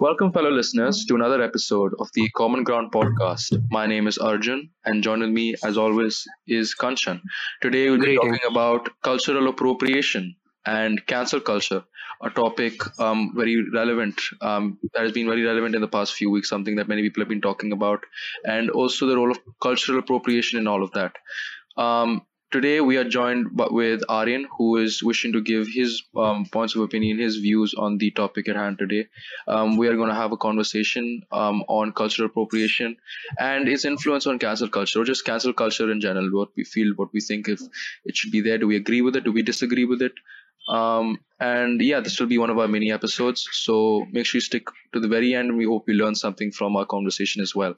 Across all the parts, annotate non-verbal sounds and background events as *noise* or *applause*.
Welcome, fellow listeners, to another episode of the Common Ground podcast. My name is Arjun, and joining me, as always, is Kanchan. Today, we'll be talking about cultural appropriation and cancel culture, a topic um, very relevant um, that has been very relevant in the past few weeks, something that many people have been talking about, and also the role of cultural appropriation in all of that. Um, today, we are joined with Aryan, who is wishing to give his um, points of opinion, his views on the topic at hand today. Um, we are going to have a conversation um, on cultural appropriation and its influence on cancel culture or just cancel culture in general what we feel what we think if it should be there. Do we agree with it? Do we disagree with it? Um, and yeah this will be one of our mini episodes. So make sure you stick to the very end and we hope you learn something from our conversation as well.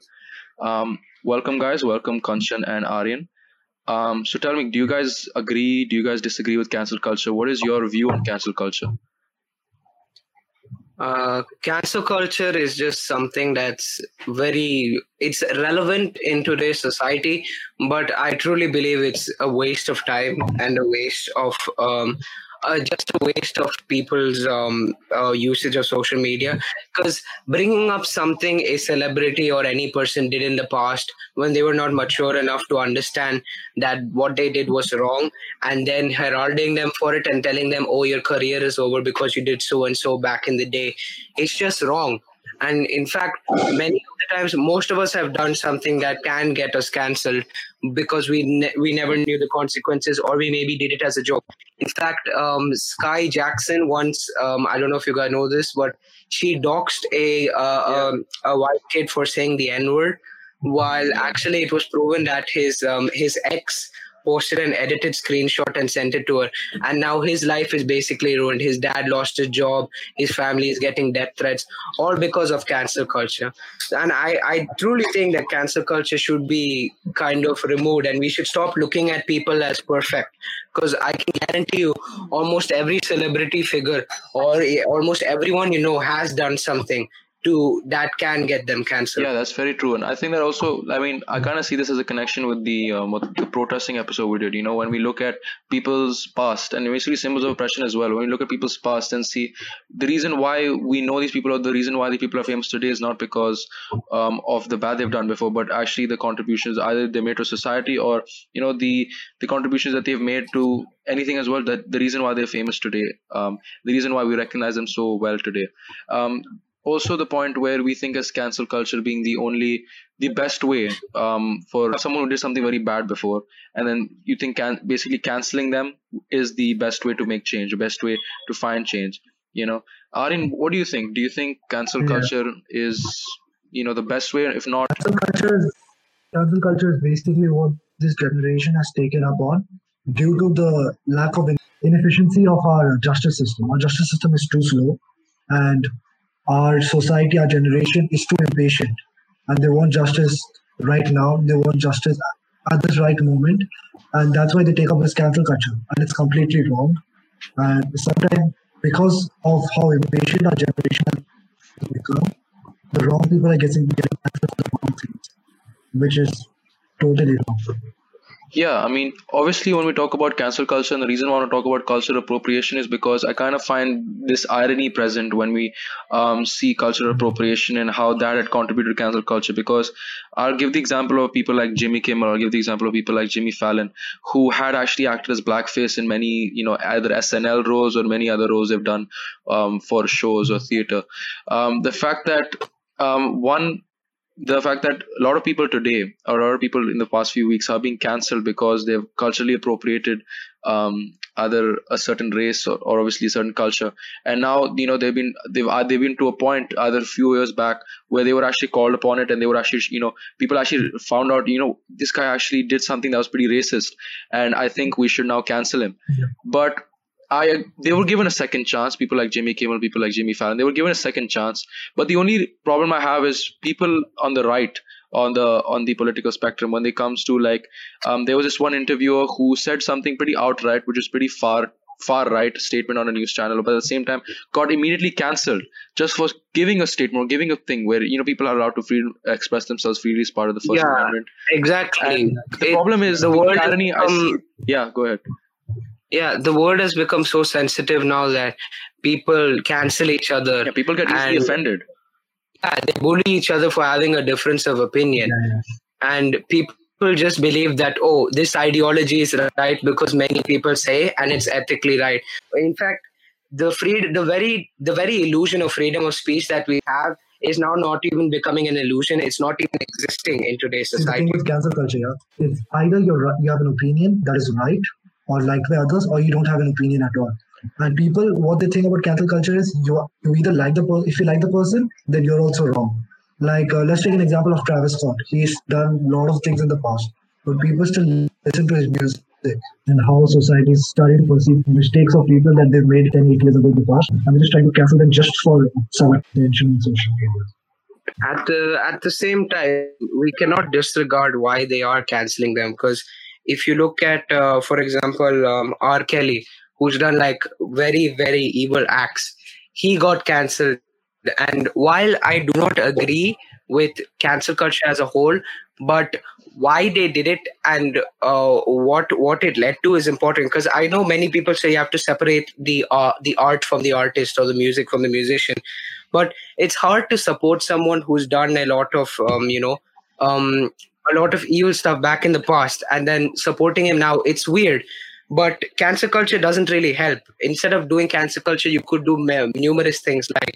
Um, welcome guys. Welcome kanchan and aryan um, so tell me do you guys agree do you guys disagree with cancel culture? What is your view on cancel culture? Uh, cancel culture is just something that's very it's relevant in today's society but i truly believe it's a waste of time and a waste of um, uh, just a waste of people's um, uh, usage of social media because bringing up something a celebrity or any person did in the past when they were not mature enough to understand that what they did was wrong and then heralding them for it and telling them, oh, your career is over because you did so and so back in the day. It's just wrong. And in fact, many of the times, most of us have done something that can get us cancelled because we ne- we never knew the consequences, or we maybe did it as a joke. In fact, um, Skai Jackson once, um, I don't know if you guys know this, but she doxed a uh, um, a white kid for saying the N word, while actually it was proven that his um, his ex posted an edited screenshot and sent it to her. And now his life is basically ruined. His dad lost his job. His family is getting death threats all because of cancel culture. And i i truly think that cancel culture should be kind of removed and we should stop looking at people as perfect. Because i can guarantee you almost every celebrity figure or almost everyone you know has done something to that can get them cancelled Yeah, that's very true, and I think that also. I mean, I kind of see this as a connection with the um, with the protesting episode we did. You know, when we look at people's past and basically symbols of oppression as well. When we look at people's past and see the reason why we know these people or the reason why the people are famous today is not because um, of the bad they've done before, but actually the contributions either they made to society or you know the the contributions that they've made to anything as well. That the reason why they're famous today, um, the reason why we recognize them so well today. Um, also the point where we think as cancel culture being the only the best way um, for someone who did something very bad before and then you think can basically canceling them is the best way to make change the best way to find change you know Aryan, what do you think do you think cancel Yeah. culture is you know the best way if not cancel culture is cancel culture is basically what this generation has taken up on due to the lack of inefficiency of our justice system. Our justice system is too slow, and our society, our generation is too impatient, and they want justice right now. They want justice at this right moment, and that's why they take up this cancel culture, and it's completely wrong. And sometimes because of how impatient our generation has become, the wrong people are getting getting access the wrong things, which is totally wrong. Yeah, I mean, obviously, when we talk about cancel culture, and the reason I want to talk about cultural appropriation is because I kind of find this irony present when we um, see cultural appropriation and how that had contributed to cancel culture. Because I'll give the example of people like Jimmy Kimmel, I'll give the example of people like Jimmy Fallon, who had actually acted as blackface in many, you know, either SNL roles or many other roles they've done um, for shows or theater. Um, the fact that um, one the fact that a lot of people today or a lot of people in the past few weeks are being cancelled because they've culturally appropriated um, either a certain race or, or obviously a certain culture. And now you know they've been they've uh, they've been to a point either a few years back where they were actually called upon it and they were actually you know people actually found out you know this guy actually did something that was pretty racist. And i think we should now cancel him. Yeah. but I they were given a second chance. People like Jimmy Kimmel, people like Jimmy Fallon, they were given a second chance. But the only problem I have is people on the right, on the on the political spectrum, when it comes to like, um, there was this one interviewer who said something pretty outright, which is pretty far far right statement on a news channel, but at the same time got immediately cancelled just for giving a statement or giving a thing where you know people are allowed to free express themselves freely as part of the First Yeah, Amendment. exactly And the It- problem is the the, world has irony. I see, yeah, go ahead. Yeah the world has become so sensitive now that people cancel each other Yeah, people get easily And- offended. yeah, they bully each other for having a difference of opinion, Yeah, and people just believe that oh, this ideology is right because many people say, and it's ethically right. In fact, the free, the very, the very illusion of freedom of speech that we have is now not even becoming an illusion. It's not even existing in today's See, the society. thing with cancel culture, yeah, it's either you're you have an opinion that is right or liked by others, or you don't have an opinion at all. And people, what they think about cancel culture is you you either like the per- if you like the person, then you're also wrong. Like uh, let's take an example of Travis Scott. He's done a lot of things in the past, but people still listen to his music and how society is starting to perceive mistakes of people that they've made 10, 8 years ago in the past, and they're just trying to cancel them just for some attention on social media. at the at the same time we cannot disregard why they are canceling them because if you look at uh, for example um, r. Kelly who's done like very very evil acts he got cancelled. And while i do not agree with cancel culture as a whole but why they did it and uh, what what it led to is important because i know many people say you have to separate the uh, the art from the artist or the music from the musician. But it's hard to support someone who's done a lot of um, you know um, a lot of evil stuff back in the past and then supporting him now it's weird. But cancel culture doesn't really help. Instead of doing cancel culture you could do numerous things like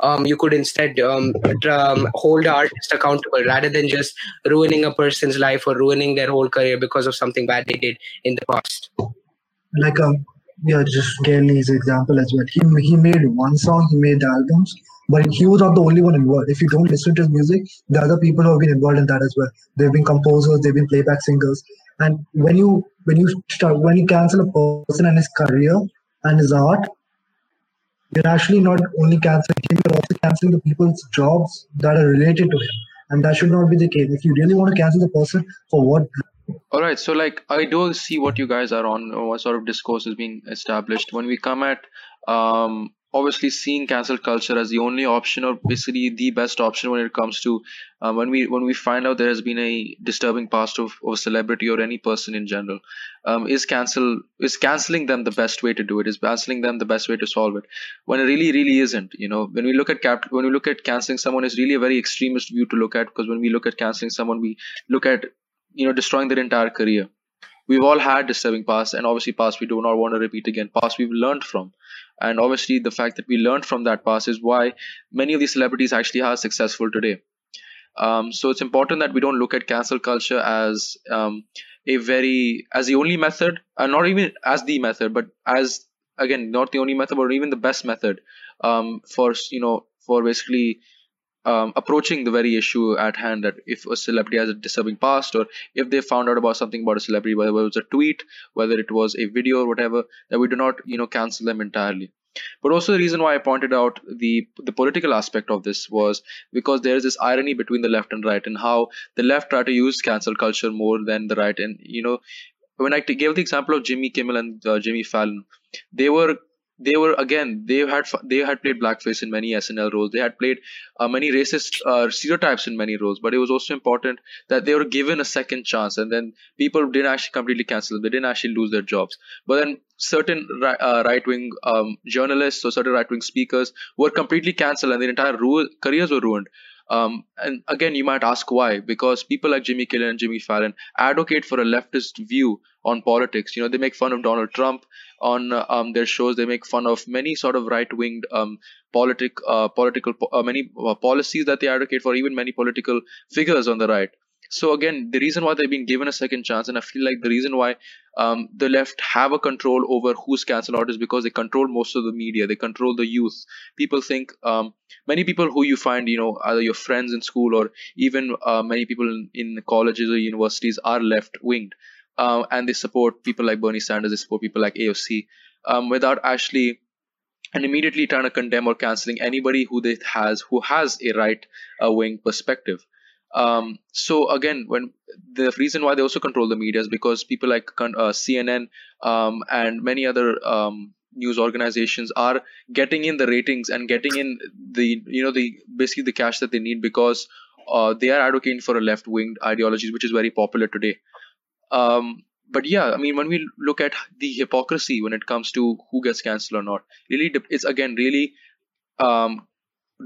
um, you could instead um, um, hold the artist accountable rather than just ruining a person's life or ruining their whole career because of something bad they did in the past. Like um yeah just Kelly's example as well. He, he made one song he made the albums but he was not the only one involved if you don't listen to his music the other people who have been involved in that as well. They've been composers they've been playback singers. And when you when you start when you cancel a person and his career and his art you're actually not only canceling him you're also canceling the people's jobs that are related to him. And that should not be the case. If you really want to cancel the person for what? All right, so like I do see what you guys are on, what sort of discourse is being established. When we come at um, obviously seeing cancel culture as the only option, or basically the best option when it comes to uh, when we when we find out there has been a disturbing past of, of a celebrity or any person in general, um, is cancel is canceling them the best way to do it? Is canceling them the best way to solve it? When it really really isn't. You know, when we look at cap when we look at canceling someone, is really a very extremist view to look at because when we look at canceling someone, we look at you know destroying their entire career we've all had disturbing past and obviously past we do not want to repeat again past we've learned from and obviously the fact that we learned from that past is why many of these celebrities actually are successful today. Um, so it's important that we don't look at cancel culture as um, a very as the only method and not even as the method but as again not the only method but even the best method um, for you know for basically um, approaching the very issue at hand that if a celebrity has a disturbing past or if they found out about something about a celebrity whether it was a tweet whether it was a video or whatever that we do not you know cancel them entirely. But also the reason why i pointed out the the political aspect of this was because there is this irony between the left and right and how the left try to use cancel culture more than the right. And you know when i gave the example of jimmy kimmel and uh, jimmy fallon they were they were again they had they had played blackface in many SNL roles. They had played uh, many racist uh, stereotypes in many roles. But it was also important that they were given a second chance, and then people didn't actually completely cancel them. They didn't actually lose their jobs. But then certain ri- uh, right wing um, journalists or certain right wing speakers were completely cancelled, and their entire ru- careers were ruined. Um, and again, you might ask why? Because people like Jimmy Kimmel and Jimmy Fallon advocate for a leftist view on politics. You know, they make fun of Donald Trump on um, their shows. They make fun of many sort of right-winged um, politic, uh, political, uh, many uh, policies that they advocate for, even many political figures on the right. So again, the reason why they've been given a second chance, and I feel like the reason why um, the left have a control over who's cancelled out is because they control most of the media. They control the youth. People think um, many people who you find, you know, either your friends in school or even uh, many people in, in colleges or universities are left winged, uh, and they support people like Bernie Sanders. They support people like AOC um, without actually and immediately trying to condemn or canceling anybody who they has who has a right uh, wing perspective. Um, so again, when the reason why they also control the media is because people like uh, CNN um, and many other um, news organizations are getting in the ratings and getting in the you know the basically the cash that they need because uh, they are advocating for a left winged ideology, which is very popular today. Um, but yeah, I mean, when we look at the hypocrisy when it comes to who gets cancelled or not, really, it's again really um,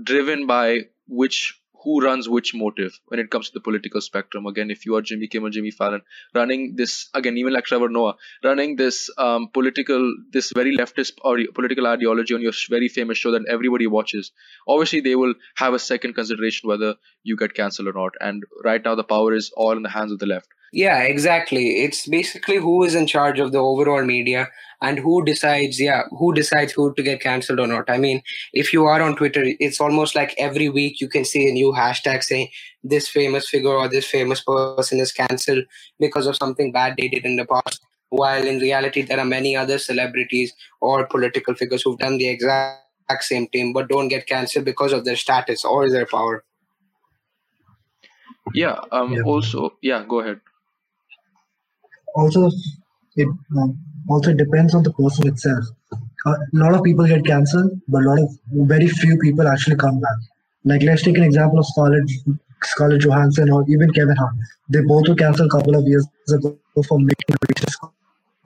driven by which who runs which motive when it comes to the political spectrum. Again, if you are Jimmy Kimmel, Jimmy Fallon, running this again, even like Trevor Noah, running this um, political, this very leftist or political ideology on your very famous show that everybody watches. Obviously, they will have a second consideration whether you get cancelled or not. And right now, the power is all in the hands of the left. Yeah, exactly. It's basically who is in charge of the overall media and who decides, yeah, who decides who to get cancelled or not. I mean, if you are on Twitter, it's almost like every week you can see a new hashtag saying this famous figure or this famous person is cancelled because of something bad they did in the past. While in reality, there are many other celebrities or political figures who've done the exact same thing but don't get cancelled because of their status or their power. Yeah. Um. Yeah. Also, yeah. Go ahead also it uh, also depends on the person itself. A lot of people get cancelled, but a lot of very few people actually come back. Like let's take an example of Scarlett Scarlett Johansson or even Kevin Hart. They both were cancelled a couple of years ago for making racist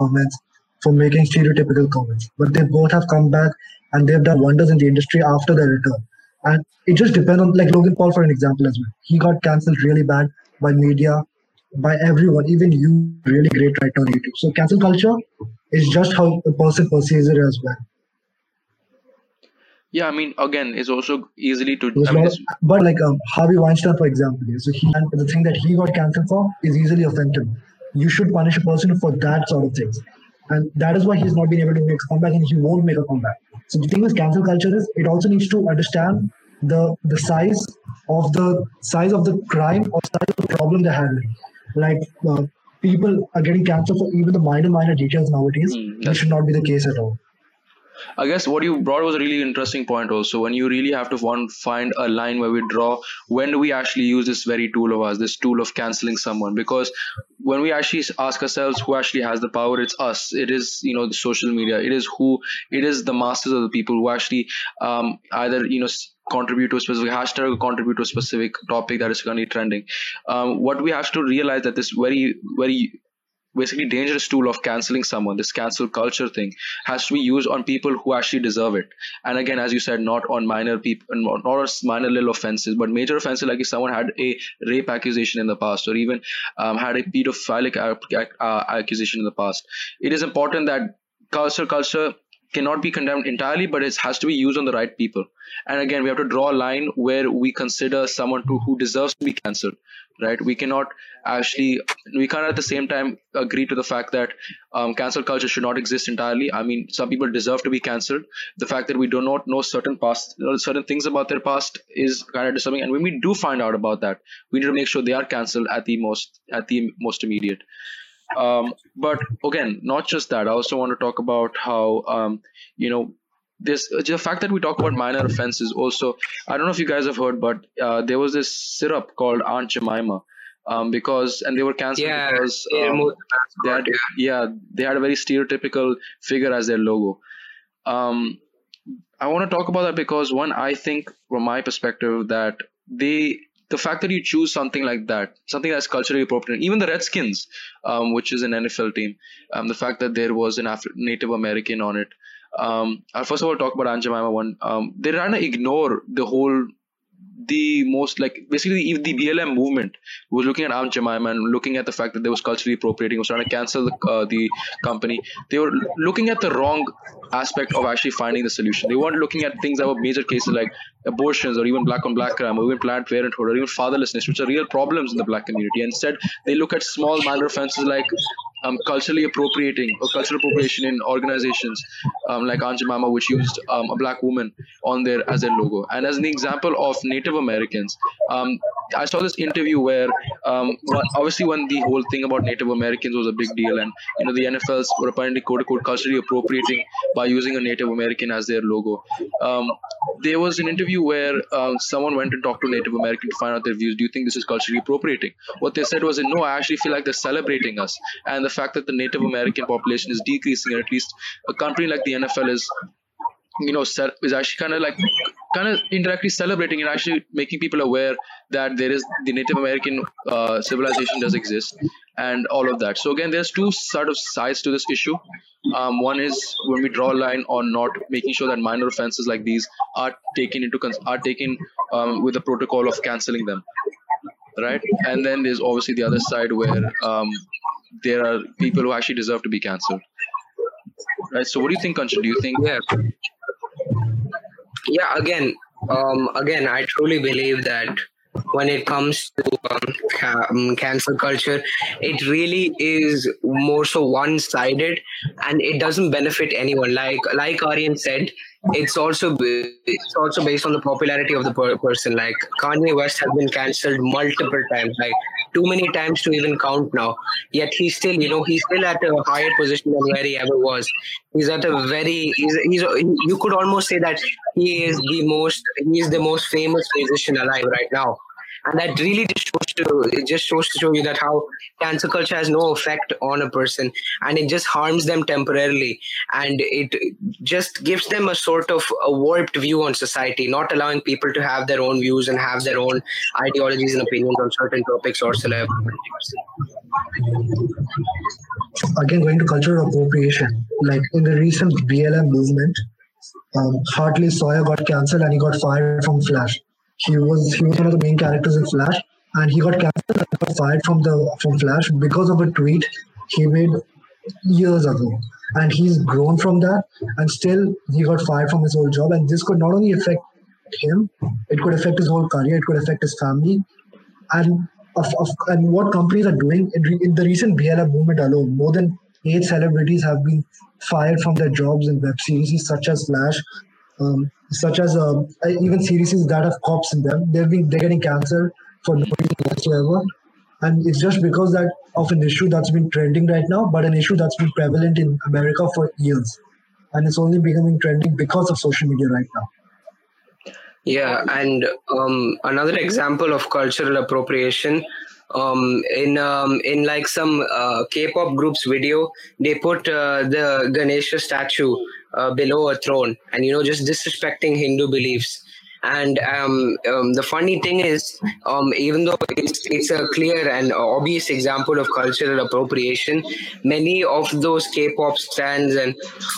comments, for making stereotypical comments. But they both have come back and they've done wonders in the industry after their return. And it just depends on like Logan Paul for an example as well. He got cancelled really bad by media by everyone, even you, really great right on YouTube. So cancel culture is just how a person perceives it as well. Yeah, I mean, again, it's also easily to. I mean, but like um, Harvey Weinstein, for example, so he the thing that he got cancelled for is easily offensive. You should punish a person for that sort of things, and that is why he's not been able to make a comeback, and he won't make a comeback. So the thing with cancel culture is, it also needs to understand the the size of the size of the crime or size of the problem they're handling like uh, people are getting cancer for even the minor minor details nowadays. Mm, that should not be the case at all. I guess what you brought was a really interesting point also when you really have to find a line where we draw when do we actually use this very tool of ours this tool of canceling someone? Because when we actually ask ourselves who actually has the power it's us. It is you know the social media. It is who it is the masters of the people who actually um, either you know contribute to a specific hashtag or contribute to a specific topic that is currently trending. Um, what we have to realize that this very very basically dangerous tool of canceling someone this cancel culture thing has to be used on people who actually deserve it. And again as you said not on minor people not on minor little offenses but major offenses like if someone had a rape accusation in the past or even um, had a pedophilic uh, accusation in the past. It is important that culture culture cannot be condemned entirely, but it has to be used on the right people. And again, we have to draw a line where we consider someone to, who deserves to be cancelled, right? We cannot actually, we can't at the same time agree to the fact that um, cancel culture should not exist entirely. I mean, some people deserve to be cancelled. The fact that we do not know certain past, certain things about their past is kind of disturbing. And when we do find out about that, we need to make sure they are cancelled at the most, at the most immediate. Um, but again, not just that. I also want to talk about how um, you know this the fact that we talk about minor offenses. Also, I don't know if you guys have heard, but uh, there was this syrup called Aunt Jemima. Um, because and they were cancelled yeah, because um, they had, yeah they had a very stereotypical figure as their logo. Um, I want to talk about that because one, I think from my perspective that they the fact that you choose something like that, something that's culturally appropriate, even the Redskins, um, which is an NFL team, um, the fact that there was an Af- Native American on it. Um, I'll first of all talk about Aunt Jemima one. Um, they're trying to ignore the whole the most like basically if the BLM movement was looking at Aunt Jemima and looking at the fact that they was culturally appropriating, was trying to cancel the, uh, the company, they were looking at the wrong aspect of actually finding the solution. They weren't looking at things that were major cases like abortions or even black on black crime or even Planned Parenthood or even fatherlessness, which are real problems in the black community. Instead, they look at small minor offenses like um, culturally appropriating or cultural appropriation in organizations um, like Jemima, which used um, a black woman on their as their logo. And as an example of Native Americans, um, I saw this interview where um, obviously when the whole thing about Native Americans was a big deal, and you know the NFLs were apparently quote unquote culturally appropriating by using a Native American as their logo. Um, there was an interview where uh, someone went and talked to Native American to find out their views. Do you think this is culturally appropriating? What they said was, no, I actually feel like they're celebrating us, and the fact that the Native American population is decreasing, at least a country like the NFL is you know is actually kind of like kind of indirectly celebrating and actually making people aware that there is the native american uh, civilization does exist and all of that. So again, there's two sort of sides to this issue. Um, one is when we draw a line on not making sure that minor offenses like these are taken into are taken um, with the protocol of canceling them, right? And then there's obviously the other side where um, there are people who actually deserve to be cancelled, right? So what do you think, Kanchan? Do you think? Yeah. Yeah. Again, um, again, I truly believe that when it comes to um, ca- um, cancel culture, it really is more so one-sided, and it doesn't benefit anyone. Like like Aryan said, it's also it's also based on the popularity of the per- person. Like Kanye West has been cancelled multiple times, like too many times to even count now. Yet he's still, you know, he's still at a higher position than where he ever was. He's at a very, he's, he's you could almost say that he is the most, he's the most famous musician alive right now and that really just shows to it just shows to show you that how cancel culture has no effect on a person. And it just harms them temporarily. And it just gives them a sort of a warped view on society not allowing people to have their own views and have their own ideologies and opinions on certain topics or celebrities. Again going to cultural appropriation. Like in the recent blm movement um, hartley sawyer got cancelled and he got fired from flash he was he was one of the main characters in Flash, and he got cancelled and got fired from the from Flash because of a tweet he made years ago. And he's grown from that, and still he got fired from his old job. And this could not only affect him, it could affect his whole career, it could affect his family, and of, of and what companies are doing in, in the recent BLM movement alone, more than eight celebrities have been fired from their jobs in web series such as Flash, um, such as uh, even series that have cops in them. They've been they're getting cancelled for no reason whatsoever, and it's just because that of an issue that's been trending right now, but an issue that's been prevalent in America for years, and it's only becoming trending because of social media right now. Yeah, and um, another example of cultural appropriation um, in um, in like some uh, K-pop group's video, they put uh, the Ganesha statue uh, below a throne, and you know, just disrespecting Hindu beliefs. And um, um, the funny thing is, um, even though it's, it's a clear and obvious example of cultural appropriation, many of those K-pop stands and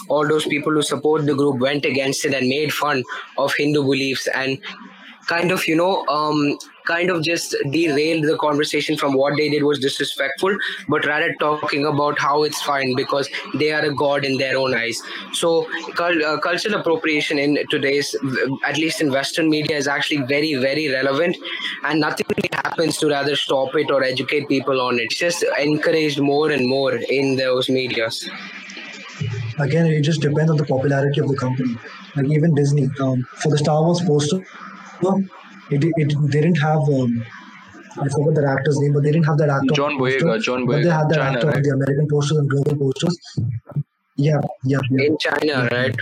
all those people who support the group went against it and made fun of Hindu beliefs and kind of you know um, kind of just derailed the conversation from what they did was disrespectful but rather talking about how it's fine because they are a god in their own eyes. So uh, cultural appropriation in today's at least in western media is actually very very relevant and nothing really happens to rather stop it or educate people on it. It's just encouraged more and more in those medias. Again it just depends on the popularity of the company. Like even disney um, for the star wars poster it, it they didn't have um, I forgot that actor's name, but they didn't have that actor. John Boyega. John Boyega. But they had that China, actor right? on the American posters and global posters. Yeah, yeah, yeah. In China, right?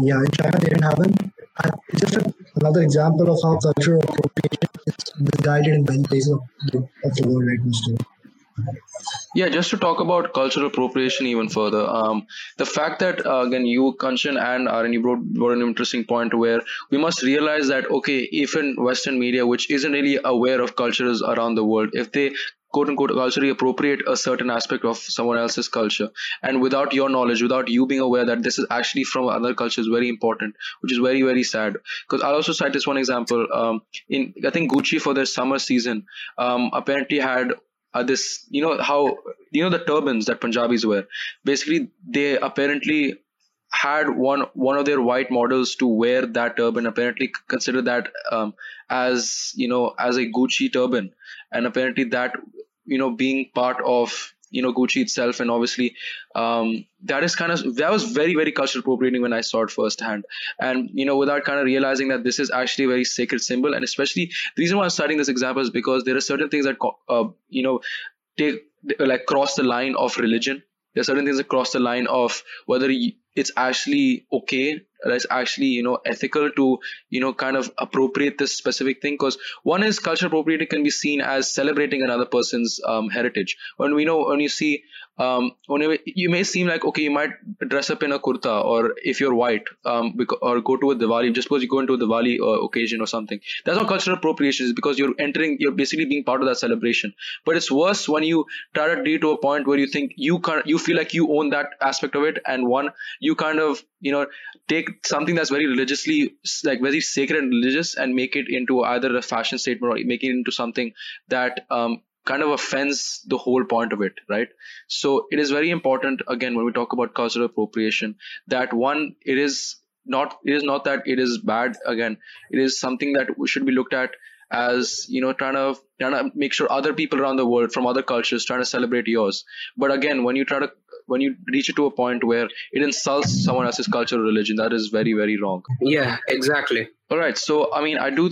Yeah, in China they didn't have him. And just a, another example of how cultural appropriation is misguided in many places of the, of the world right now. Yeah, just to talk about cultural appropriation even further, um, the fact that uh, again you, Kanchan and you brought, brought an interesting point where we must realize that okay, if in Western media, which isn't really aware of cultures around the world, if they quote unquote culturally appropriate a certain aspect of someone else's culture and without your knowledge without you being aware that this is actually from other culture is very important which is very very sad. Because i'll also cite this one example um, in i think gucci for their summer season um, apparently had uh, this you know how you know the turbans that punjabis wear. Basically they apparently had one one of their white models to wear that turban apparently consider that um, as you know as a gucci turban. And apparently that you know being part of you know Gucci itself, and obviously um, that is kind of that was very very cultural appropriating when I saw it firsthand, and you know without kind of realizing that this is actually a very sacred symbol, and especially the reason why I'm citing this example is because there are certain things that uh, you know take like cross the line of religion. There are certain things that cross the line of whether it's actually okay it's actually you know ethical to you know kind of appropriate this specific thing because one is culture appropriating can be seen as celebrating another person's um, heritage. When we know when you see um, whenever you may seem like okay you might dress up in a kurta or if you're white um, or go to a Diwali just suppose you go into a Diwali uh, occasion or something. That's not cultural appropriation is because you're entering you're basically being part of that celebration. But it's worse when you try to deal to a point where you think you can you feel like you own that aspect of it and one you kind of you know take something that's very religiously like very sacred and religious and make it into either a fashion statement or make it into something that um, kind of offends the whole point of it right? So it is very important again when we talk about cultural appropriation that one it is not it is not that it is bad again. It is something that should be looked at as you know trying to trying to make sure other people around the world from other cultures trying to celebrate yours. But again when you try to when you reach it to a point where it insults someone else's culture or religion, that is very, very wrong. Yeah, exactly. All right. So, I mean, I do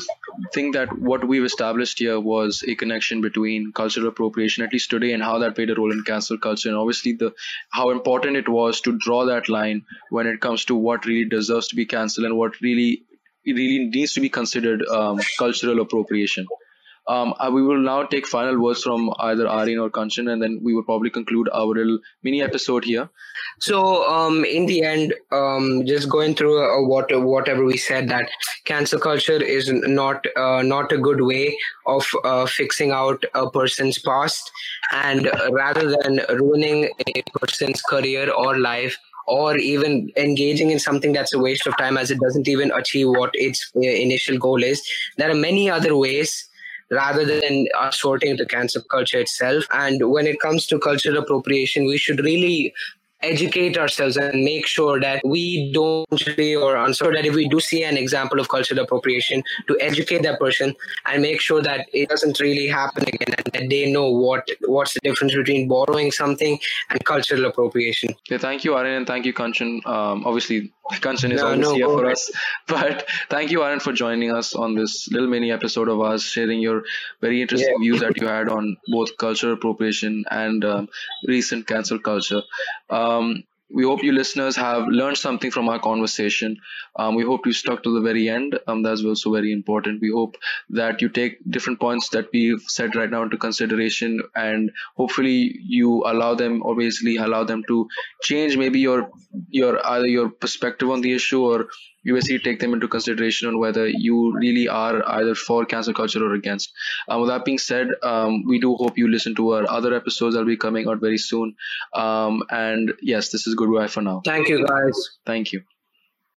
think that what we've established here was a connection between cultural appropriation, at least today, and how that played a role in cancel culture, and obviously the how important it was to draw that line when it comes to what really deserves to be cancelled and what really really needs to be considered um, cultural appropriation. Um, uh, we will now take final words from either Aryan or Kanchan, and then we will probably conclude our little mini episode here. So, um, in the end, um, just going through uh, what whatever we said that cancel culture is not uh, not a good way of uh, fixing out a person's past, and rather than ruining a person's career or life, or even engaging in something that's a waste of time as it doesn't even achieve what its uh, initial goal is. There are many other ways rather than us sorting to cancel culture itself. And when it comes to cultural appropriation, we should really educate ourselves and make sure that we don't be or so that if we do see an example of cultural appropriation to educate that person and make sure that it doesn't really happen again and that they know what what's the difference between borrowing something and cultural appropriation. Okay thank you Aryan and thank you Kanchan. Um, obviously Kanchan is no, always no, here for us *laughs* but thank you Aryan for joining us on this little mini episode of us sharing your very interesting yeah. views that you had on both cultural appropriation and um, recent cancel culture. Um, um, we hope you listeners have learned something from our conversation. Um, we hope you stuck to the very end. Um, that's also very important. We hope that you take different points that we've said right now into consideration, and hopefully you allow them, obviously allow them to change maybe your your either your perspective on the issue or you basically take them into consideration on whether you really are either for cancel culture or against. Um, with that being said, um, we do hope you listen to our other episodes that will be coming out very soon. Um, and yes, this is goodbye for now. Thank you, guys. Thank you.